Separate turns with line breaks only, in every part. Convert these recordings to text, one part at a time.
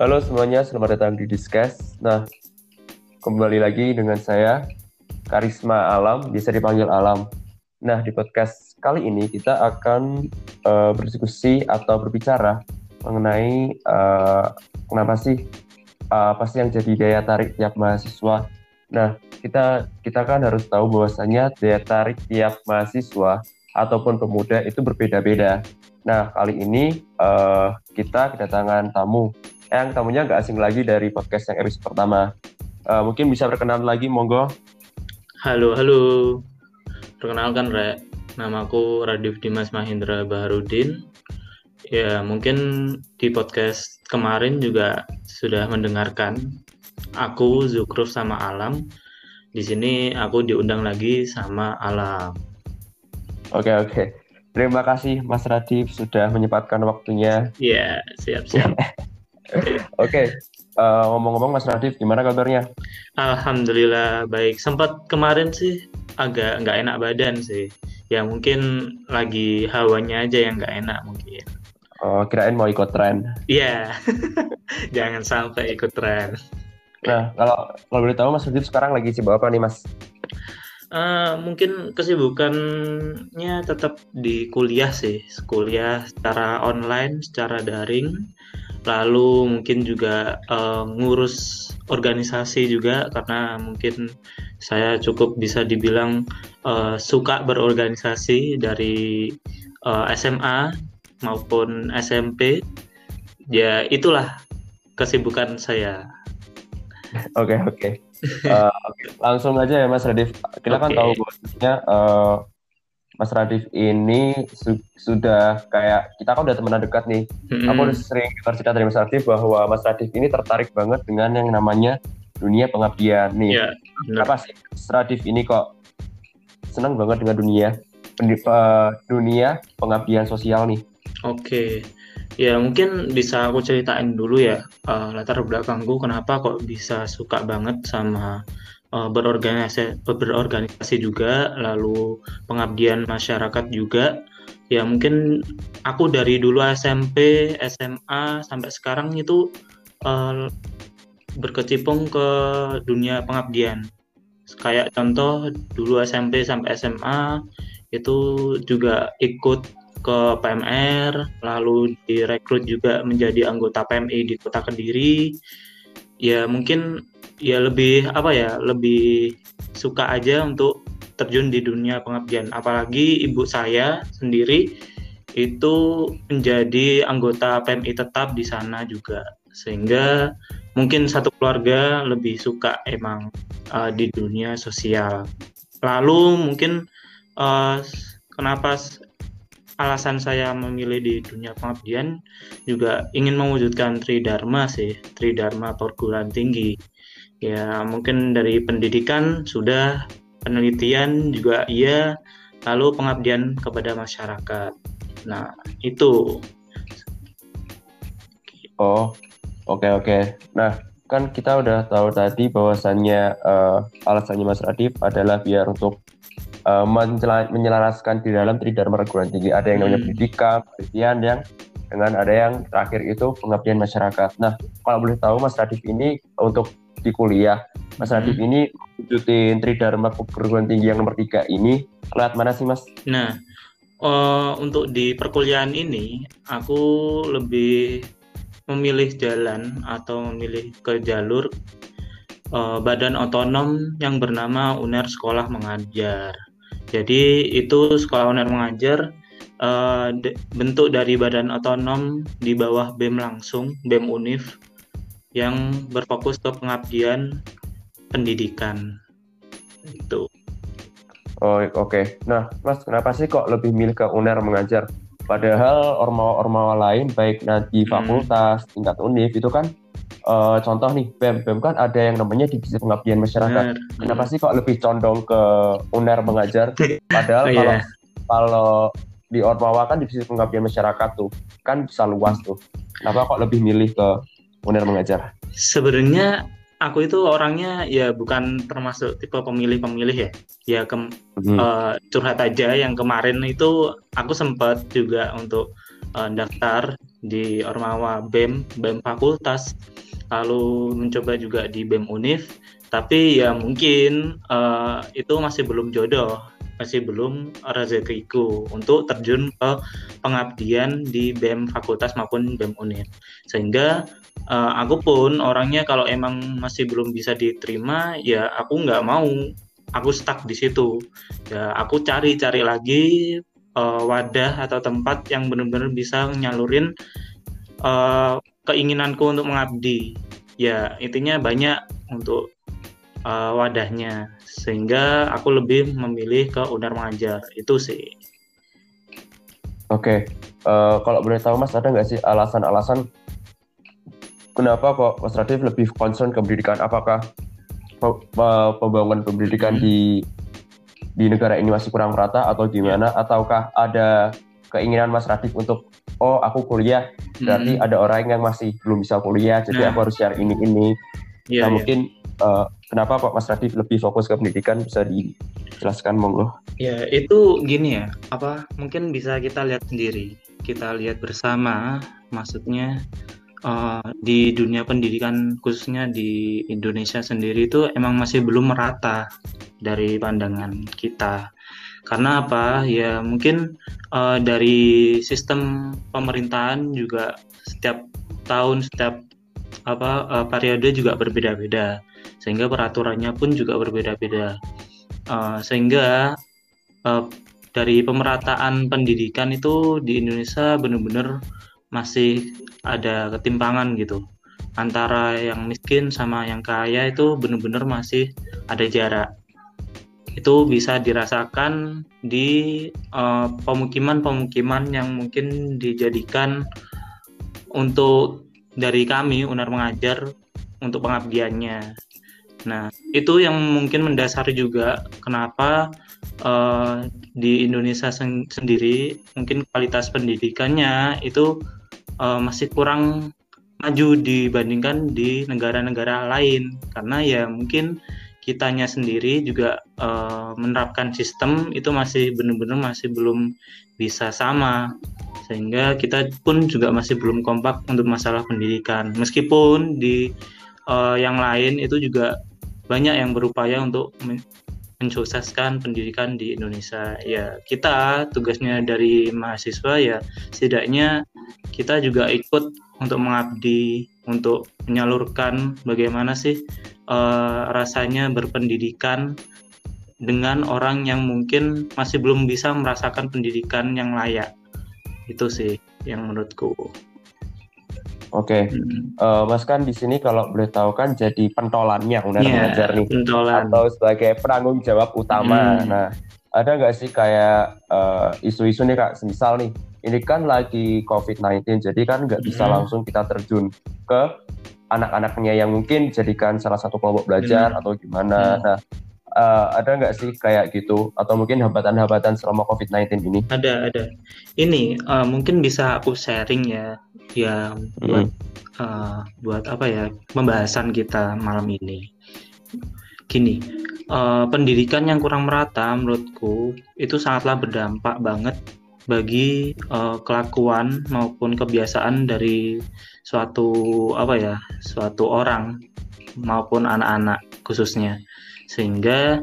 Halo semuanya, selamat datang di Discuss. Nah, kembali lagi dengan saya, Karisma Alam, bisa dipanggil Alam. Nah, di podcast kali ini kita akan uh, berdiskusi atau berbicara mengenai uh, kenapa sih uh, apa sih yang jadi daya tarik tiap mahasiswa. Nah, kita kita kan harus tahu bahwasanya daya tarik tiap mahasiswa ataupun pemuda itu berbeda-beda. Nah, kali ini uh, kita kedatangan tamu. Yang tamunya nggak asing lagi dari podcast yang episode pertama. Uh, mungkin bisa berkenalan lagi, monggo.
Halo, halo. Perkenalkan, Rek. Namaku Radif Dimas Mahendra Baharudin. Ya, mungkin di podcast kemarin juga sudah mendengarkan. Aku, Zukruf, sama Alam. Di sini aku diundang lagi sama Alam.
Oke, oke. Terima kasih Mas Radif sudah menyempatkan waktunya.
Iya, siap-siap.
Oke, okay. uh, eh, ngomong-ngomong Mas Radif, gimana kabarnya?
Alhamdulillah baik. Sempat kemarin sih agak nggak enak badan sih. Ya mungkin lagi hawanya aja yang nggak enak mungkin.
Oh, kirain mau ikut tren.
Iya, yeah. jangan sampai ikut tren.
Nah, kalau kalau boleh tahu Mas Radif sekarang lagi sibuk apa nih Mas?
Uh, mungkin kesibukannya tetap di kuliah sih, kuliah secara online, secara daring lalu mungkin juga uh, ngurus organisasi juga karena mungkin saya cukup bisa dibilang uh, suka berorganisasi dari uh, eh, SMA maupun SMP ya itulah kesibukan saya
oke okay, oke okay. uh, langsung aja ya Mas Radif kita okay. kan tahu bahwasanya uh, Mas Radif ini su sudah kayak kita kan udah temenan dekat nih. Mm-hmm. Aku udah sering cerita dari Mas Radif bahwa Mas Radif ini tertarik banget dengan yang namanya dunia pengabdian nih. Yeah, Apa sih Mas Radif ini kok senang banget dengan dunia dunia pengabdian sosial nih?
Oke. Okay. Ya mungkin bisa aku ceritain dulu ya uh, latar belakangku kenapa kok bisa suka banget sama uh, berorganisasi berorganisasi juga lalu pengabdian masyarakat juga. Ya mungkin aku dari dulu SMP SMA sampai sekarang itu uh, berkecimpung ke dunia pengabdian. Kayak contoh dulu SMP sampai SMA itu juga ikut ke PMR lalu direkrut juga menjadi anggota PMI di Kota Kediri. Ya mungkin ya lebih apa ya lebih suka aja untuk terjun di dunia pengabdian. Apalagi ibu saya sendiri itu menjadi anggota PMI tetap di sana juga. Sehingga mungkin satu keluarga lebih suka emang uh, di dunia sosial. Lalu mungkin uh, kenapa alasan saya memilih di dunia pengabdian juga ingin mewujudkan tridharma sih. Tridharma perguruan tinggi ya mungkin dari pendidikan sudah penelitian juga iya lalu pengabdian kepada masyarakat nah itu
oh oke okay, oke okay. nah kan kita udah tahu tadi bahwasannya uh, alasannya Mas Radif adalah biar untuk uh, menyelaraskan di dalam tridharma perguruan tinggi ada yang namanya hmm. pendidikan penelitian yang dengan ada yang terakhir itu pengabdian masyarakat. Nah, kalau boleh tahu Mas Radif ini untuk di kuliah. Mas Radif hmm. ini wujudin Tridharma perguruan tinggi yang nomor tiga ini lewat mana sih Mas?
Nah, uh, untuk di perkuliahan ini aku lebih memilih jalan atau memilih ke jalur uh, badan otonom yang bernama UNER Sekolah Mengajar. Jadi itu sekolah UNER Mengajar uh, bentuk dari badan otonom di bawah BEM langsung, BEM UNIF yang berfokus ke pengabdian pendidikan itu.
Oh oke. Okay. Nah, Mas, kenapa sih kok lebih milih ke UNER mengajar? Padahal ormawa-ormawa lain, baik di hmm. fakultas, hmm. tingkat univ itu kan, uh, contoh nih, BEM, BEM kan ada yang namanya divisi pengabdian masyarakat. Bener. Kenapa hmm. sih kok lebih condong ke UNER mengajar? Padahal oh, kalau yeah. kalau di ormawa kan divisi pengabdian masyarakat tuh, kan bisa luas tuh. Kenapa kok lebih milih ke Munir mengajar?
Sebenarnya aku itu orangnya ya bukan termasuk tipe pemilih-pemilih ya. Ya ke, hmm. uh, curhat aja yang kemarin itu aku sempat juga untuk uh, daftar di Ormawa BEM, BEM fakultas, lalu mencoba juga di BEM Univ, tapi ya mungkin uh, itu masih belum jodoh, masih belum rezekiku untuk terjun ke pengabdian di BEM fakultas maupun BEM Univ. Sehingga uh, aku pun orangnya kalau emang masih belum bisa diterima, ya aku nggak mau aku stuck di situ. Ya aku cari-cari lagi uh, wadah atau tempat yang benar-benar bisa nyalurin uh, keinginanku untuk mengabdi. Ya, intinya banyak untuk uh, wadahnya. Sehingga aku lebih memilih ke Unar Mengajar. Itu sih.
Oke, okay. uh, kalau boleh tahu Mas, ada nggak sih alasan-alasan kenapa kok Mas Radif lebih concern ke pendidikan? Apakah pembangunan pendidikan hmm. di di negara ini masih kurang merata atau gimana ataukah ada keinginan Mas Radif untuk oh aku kuliah berarti hmm. ada orang yang masih belum bisa kuliah jadi nah. aku harus share ini ini yeah, nah yeah. mungkin uh, kenapa Pak Mas Radif lebih fokus ke pendidikan bisa dijelaskan monggo
ya itu gini ya apa mungkin bisa kita lihat sendiri kita lihat bersama maksudnya uh, di dunia pendidikan khususnya di Indonesia sendiri itu emang masih belum merata dari pandangan kita. Karena apa? Ya mungkin uh, dari sistem pemerintahan juga setiap tahun setiap apa uh, periode juga berbeda-beda sehingga peraturannya pun juga berbeda-beda. Uh, sehingga uh, dari pemerataan pendidikan itu di Indonesia benar-benar masih ada ketimpangan gitu. Antara yang miskin sama yang kaya itu benar-benar masih ada jarak. Itu bisa dirasakan di pemukiman-pemukiman uh, yang mungkin dijadikan untuk dari kami Unar mengajar untuk pengabdiannya. Nah, itu yang mungkin mendasari juga kenapa uh, di Indonesia sen sendiri mungkin kualitas pendidikannya itu uh, masih kurang maju dibandingkan di negara-negara lain karena ya mungkin kitanya sendiri juga uh, menerapkan sistem itu masih benar-benar masih belum bisa sama sehingga kita pun juga masih belum kompak untuk masalah pendidikan meskipun di uh, yang lain itu juga banyak yang berupaya untuk mensukseskan pendidikan di Indonesia. Ya, kita tugasnya dari mahasiswa ya setidaknya kita juga ikut untuk mengabdi, untuk menyalurkan bagaimana sih uh, rasanya berpendidikan dengan orang yang mungkin masih belum bisa merasakan pendidikan yang layak. Itu sih yang menurutku.
Oke, okay. hmm. uh, Mas kan di sini kalau boleh tahu kan jadi pentolannya udah yeah, mengajar nih,
pentolan.
atau sebagai penanggung jawab utama. Hmm. Nah, ada nggak sih kayak uh, isu-isu nih kak, misal nih, ini kan lagi COVID-19, jadi kan nggak bisa hmm. langsung kita terjun ke anak-anaknya yang mungkin jadikan salah satu kelompok belajar hmm. atau gimana. Hmm. Nah, uh, ada nggak sih kayak gitu atau mungkin hambatan-hambatan selama COVID-19 ini?
Ada, ada. Ini uh, mungkin bisa aku sharing ya ya buat hmm. uh, buat apa ya pembahasan kita malam ini. Gini, uh, pendidikan yang kurang merata menurutku itu sangatlah berdampak banget bagi uh, kelakuan maupun kebiasaan dari suatu apa ya suatu orang maupun anak-anak khususnya sehingga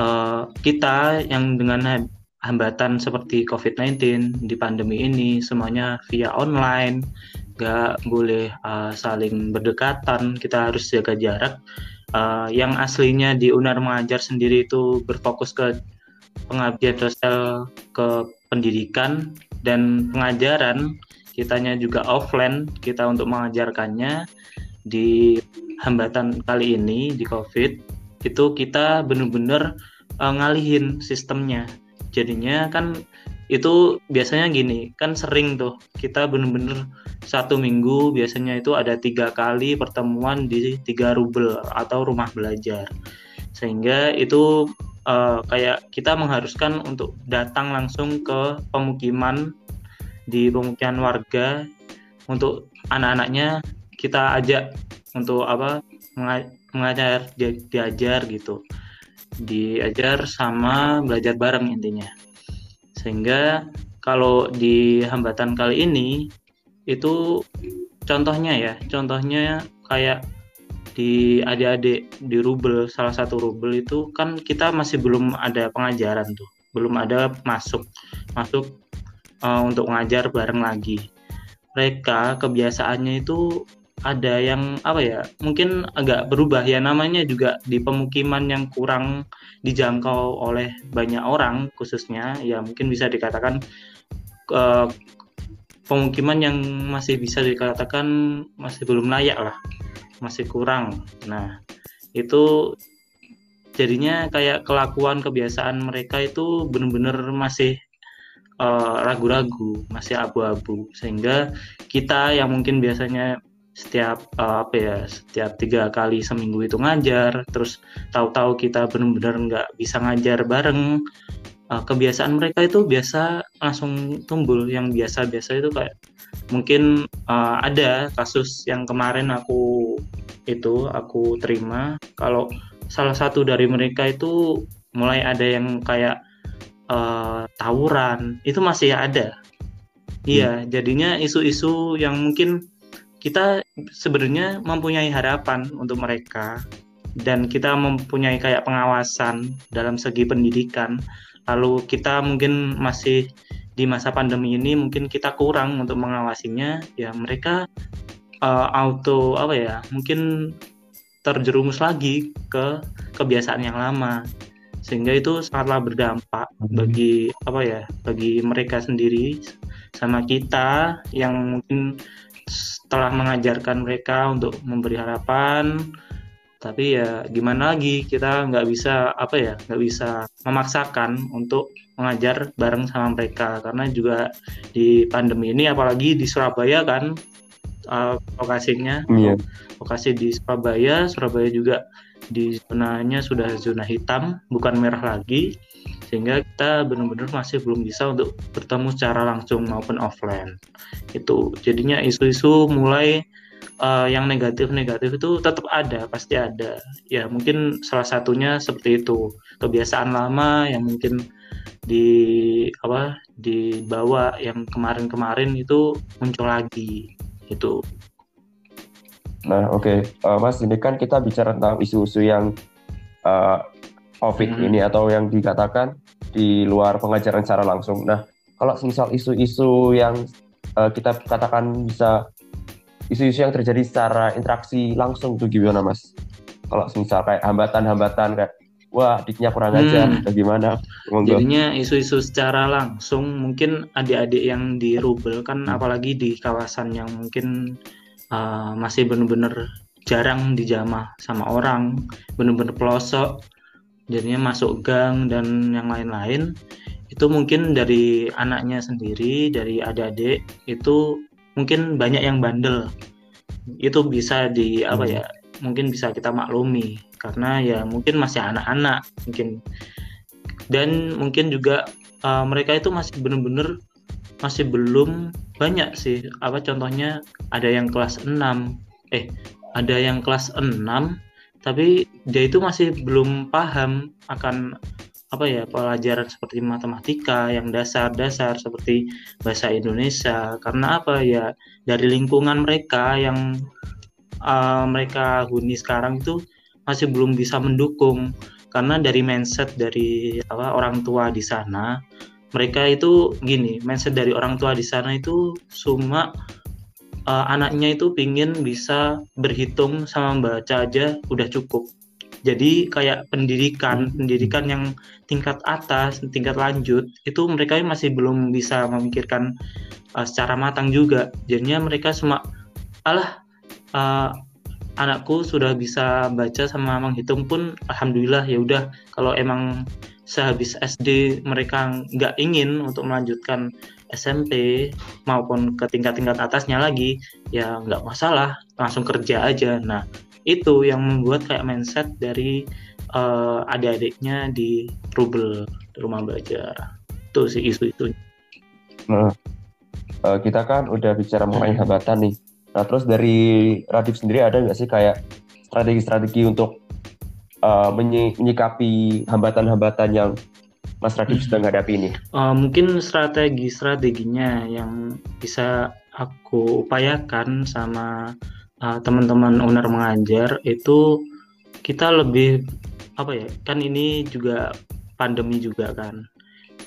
uh, kita yang dengan hambatan seperti COVID-19 di pandemi ini semuanya via online, nggak boleh uh, saling berdekatan, kita harus jaga jarak. Uh, yang aslinya di Unar Mengajar sendiri itu berfokus ke pengabdian sosial ke pendidikan dan pengajaran, kitanya juga offline, kita untuk mengajarkannya di hambatan kali ini di COVID itu kita benar-benar uh, ngalihin sistemnya. Jadinya kan itu biasanya gini kan sering tuh kita bener-bener satu minggu biasanya itu ada tiga kali pertemuan di tiga rubel atau rumah belajar. Sehingga itu uh, kayak kita mengharuskan untuk datang langsung ke pemukiman di pemukiman warga untuk anak-anaknya kita ajak untuk apa mengajar diajar gitu diajar sama belajar bareng intinya. Sehingga kalau di hambatan kali ini itu contohnya ya contohnya kayak di adik-adik di Rubel salah satu Rubel itu kan kita masih belum ada pengajaran tuh belum ada masuk masuk uh, untuk ngajar bareng lagi mereka kebiasaannya itu ada yang apa ya mungkin agak berubah. Ya namanya juga di pemukiman yang kurang dijangkau oleh banyak orang khususnya ya mungkin bisa dikatakan uh, pemukiman yang masih bisa dikatakan masih belum layak lah masih kurang. Nah itu jadinya kayak kelakuan kebiasaan mereka itu benar-benar masih eh, ragu-ragu, uh, masih abu-abu. Sehingga kita yang mungkin biasanya setiap uh, apa ya setiap tiga kali seminggu itu ngajar terus tahu-tahu kita benar-benar nggak bisa ngajar bareng uh, kebiasaan mereka itu biasa langsung tumbul. Yang biasa-biasa itu kayak mungkin uh, ada kasus yang kemarin aku itu aku terima. Kalau salah satu dari mereka itu mulai ada yang kayak uh, tawuran itu masih ada. Iya hmm. jadinya isu-isu yang mungkin kita sebenarnya mempunyai harapan untuk mereka dan kita mempunyai kayak pengawasan dalam segi pendidikan. Lalu kita mungkin masih di masa pandemi ini mungkin kita kurang untuk mengawasinya. Ya mereka uh, auto apa ya mungkin terjerumus lagi ke kebiasaan yang lama. Sehingga itu sangatlah berdampak hmm. bagi apa ya bagi mereka sendiri sama kita yang mungkin telah mengajarkan mereka untuk memberi harapan. Tapi ya gimana lagi? Kita nggak bisa apa ya nggak bisa memaksakan untuk mengajar bareng sama mereka. Karena juga di pandemi ini apalagi di Surabaya kan uh, lokasinya yeah. lokasi di Surabaya Surabaya juga di zonanya sudah zona hitam bukan merah lagi sehingga kita benar-benar masih belum bisa untuk bertemu secara langsung maupun offline itu jadinya isu-isu mulai uh, yang negatif-negatif itu tetap ada pasti ada ya mungkin salah satunya seperti itu kebiasaan lama yang mungkin di apa dibawa yang kemarin-kemarin itu muncul lagi itu
nah oke okay. uh, mas ini kan kita bicara tentang isu-isu yang uh, COVID hmm. ini atau yang dikatakan di luar pengajaran secara langsung. Nah, kalau misal isu-isu yang uh, kita katakan bisa isu-isu yang terjadi secara interaksi langsung itu gimana, Mas? Kalau misal kayak hambatan-hambatan kayak wah adiknya kurang ajar hmm. gimana?
Jadinya isu-isu secara langsung mungkin adik-adik yang di Rubel kan hmm. apalagi di kawasan yang mungkin uh, masih benar-benar jarang dijamah sama orang, benar-benar pelosok jadinya masuk gang dan yang lain-lain itu mungkin dari anaknya sendiri dari adik-adik itu mungkin banyak yang bandel. Itu bisa di apa ya mungkin bisa kita maklumi karena ya mungkin masih anak-anak mungkin. Dan mungkin juga uh, mereka itu masih benar-benar masih belum banyak sih. Apa contohnya ada yang kelas 6 eh ada yang kelas 6 tapi dia itu masih belum paham akan apa ya pelajaran seperti matematika yang dasar-dasar seperti bahasa Indonesia. Karena apa ya dari lingkungan mereka yang uh, mereka huni sekarang itu masih belum bisa mendukung. Karena dari mindset dari apa orang tua di sana mereka itu gini mindset dari orang tua di sana itu cuma uh, anaknya itu pingin bisa berhitung sama membaca aja udah cukup. Jadi kayak pendidikan pendidikan yang tingkat atas tingkat lanjut itu mereka masih belum bisa memikirkan uh, secara matang juga. Jadinya mereka semua alah uh, anakku sudah bisa baca sama menghitung pun alhamdulillah ya udah. Kalau emang sehabis SD mereka nggak ingin untuk melanjutkan SMP maupun ke tingkat-tingkat atasnya lagi ya nggak masalah langsung kerja aja. Nah itu yang membuat kayak mindset dari uh, adik-adiknya di Rubel rumah belajar. Itu sih isu itu.
Nah uh, kita kan udah bicara mengenai hambatan nih. Nah terus dari Radif sendiri ada nggak sih kayak strategi-strategi untuk uh, menyikapi hambatan-hambatan yang Mas Radif sedang hadapi ini?
Uh, mungkin strategi-strateginya yang bisa aku upayakan sama uh, teman-teman owner mengajar itu kita lebih apa ya kan ini juga pandemi juga kan.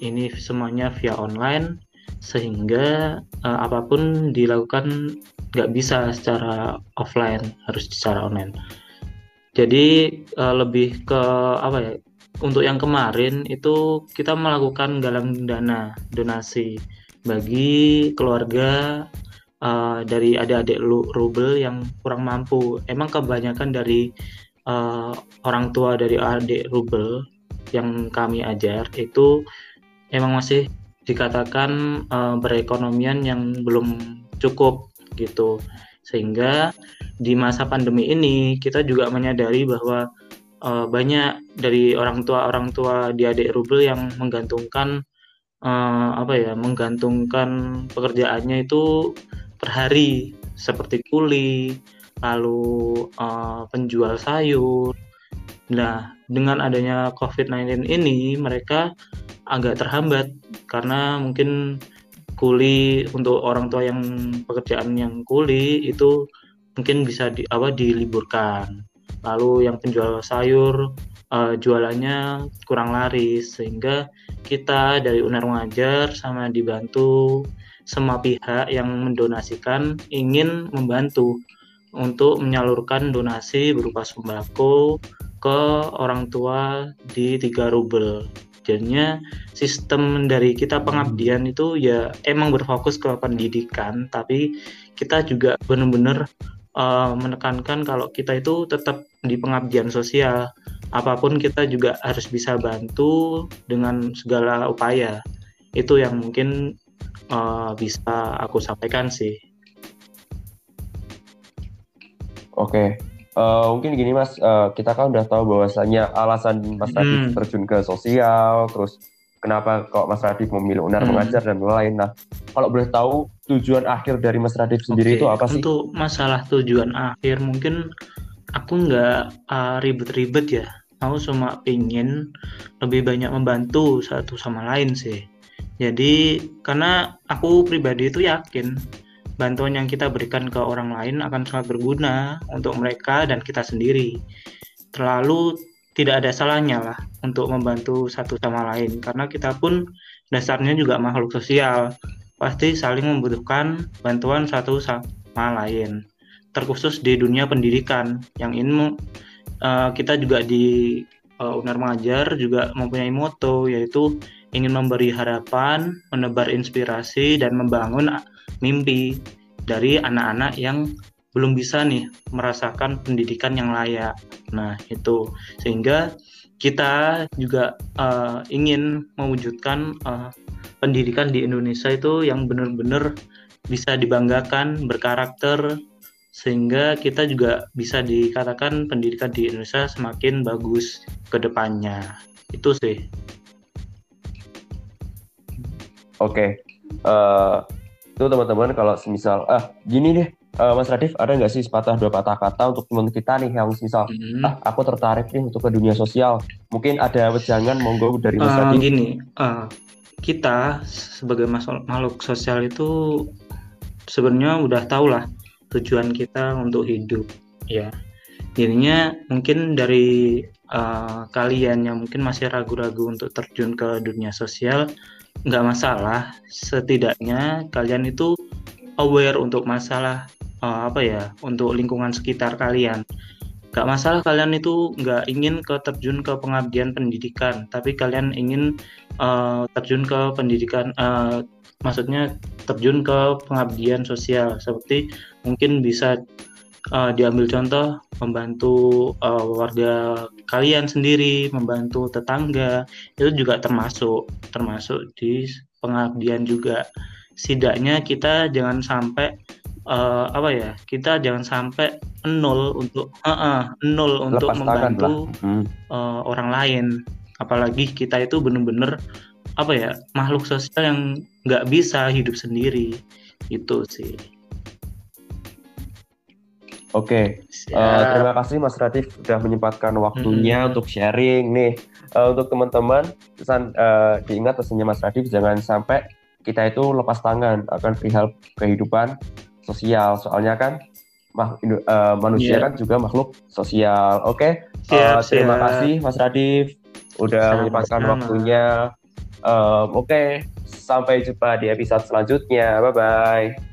Ini semuanya via online sehingga uh, apa pun dilakukan nggak bisa secara offline harus secara online. Jadi uh, lebih ke apa ya untuk yang kemarin itu kita melakukan galang dana donasi bagi keluarga uh, dari adik-adik rubel yang kurang mampu. Emang kebanyakan dari uh, orang tua dari adik rubel yang kami ajar itu emang masih dikatakan uh, berekonomian yang belum cukup gitu. Sehingga di masa pandemi ini kita juga menyadari bahwa uh, banyak dari orang tua orang tua di adik rubel yang menggantungkan uh, apa ya menggantungkan pekerjaannya itu per hari seperti kuli lalu uh, penjual sayur. Nah dengan adanya COVID-19 ini mereka agak terhambat karena mungkin kuli untuk orang tua yang pekerjaan yang kuli itu mungkin bisa di apa diliburkan lalu yang penjual sayur uh, jualannya kurang laris sehingga kita dari Unar Mengajar sama dibantu semua pihak yang mendonasikan ingin membantu untuk menyalurkan donasi berupa sembako ke orang tua di tiga rubel. Jadinya sistem dari kita pengabdian itu ya emang berfokus ke pendidikan, tapi kita juga benar-benar uh, menekankan kalau kita itu tetap di pengabdian sosial. Apa pun kita juga harus bisa bantu dengan segala upaya. Itu yang mungkin uh, bisa aku sampaikan sih.
Oke, uh, mungkin gini mas, uh, kita kan udah tahu bahwasanya alasan Mas hmm. terjun ke sosial, terus kenapa kok Mas Radif memilih Unar hmm. mengajar dan lain. Nah, kalau boleh tahu tujuan akhir dari Mas Radif sendiri okay. itu apa sih?
Untuk masalah tujuan akhir mungkin aku nggak uh, ribet-ribet ya. Aku cuma ingin lebih banyak membantu satu sama lain sih. Jadi karena aku pribadi itu yakin bantuan yang kita berikan ke orang lain akan sangat berguna untuk mereka dan kita sendiri. Terlalu tidak ada salahnya lah untuk membantu satu sama lain. Karena kita pun dasarnya juga makhluk sosial. Pasti saling membutuhkan bantuan satu sama lain. Terkhusus di dunia pendidikan. Yang ini uh, kita juga di uh, Unar Mengajar juga mempunyai moto yaitu ingin memberi harapan, menebar inspirasi dan membangun mimpi dari anak-anak yang belum bisa nih merasakan pendidikan yang layak. Nah, itu sehingga kita juga uh, ingin mewujudkan uh, pendidikan di Indonesia itu yang benar-benar bisa dibanggakan, berkarakter sehingga kita juga bisa dikatakan pendidikan di Indonesia semakin bagus ke depannya. Itu sih.
Oke. Okay. Uh, eh, itu teman-teman kalau semisal ah gini deh uh, Mas Radif ada nggak sih sepatah dua patah kata untuk teman kita nih yang misal hmm. ah aku tertarik nih untuk ke dunia sosial. Mungkin ada wejangan monggo dari Mas uh, Radif.
gini uh, kita sebagai makhluk sosial itu sebenarnya udah tahu lah tujuan kita untuk hidup ya. Jadinya mungkin dari uh, kalian yang mungkin masih ragu-ragu untuk terjun ke dunia sosial nggak masalah. Setidaknya kalian itu aware untuk masalah uh, apa ya untuk lingkungan sekitar kalian. Gak masalah kalian itu nggak ingin ke terjun ke pengabdian pendidikan tapi kalian ingin uh, terjun ke pendidikan uh, maksudnya terjun ke pengabdian sosial. Seperti mungkin bisa uh, diambil contoh membantu uh, warga kalian sendiri membantu tetangga itu juga termasuk termasuk di pengabdian juga. Setidaknya kita jangan sampai uh, apa ya kita jangan sampai nol untuk uh, uh, nol untuk membantu hmm. uh, orang lain apalagi kita itu benar-benar apa ya makhluk sosial yang nggak bisa hidup sendiri itu sih
Oke, okay. uh, terima kasih Mas Radif sudah menyempatkan waktunya hmm. untuk sharing nih. Uh, untuk teman-teman, pesan uh, diingat pesannya Mas Radif jangan sampai kita itu lepas tangan akan perihal kehidupan sosial. Soalnya kan uh, manusia yeah. kan juga makhluk sosial. Oke, okay? uh, terima kasih Mas Radif udah menyempatkan waktunya. Uh, Oke, okay. sampai jumpa di episode selanjutnya. Bye bye.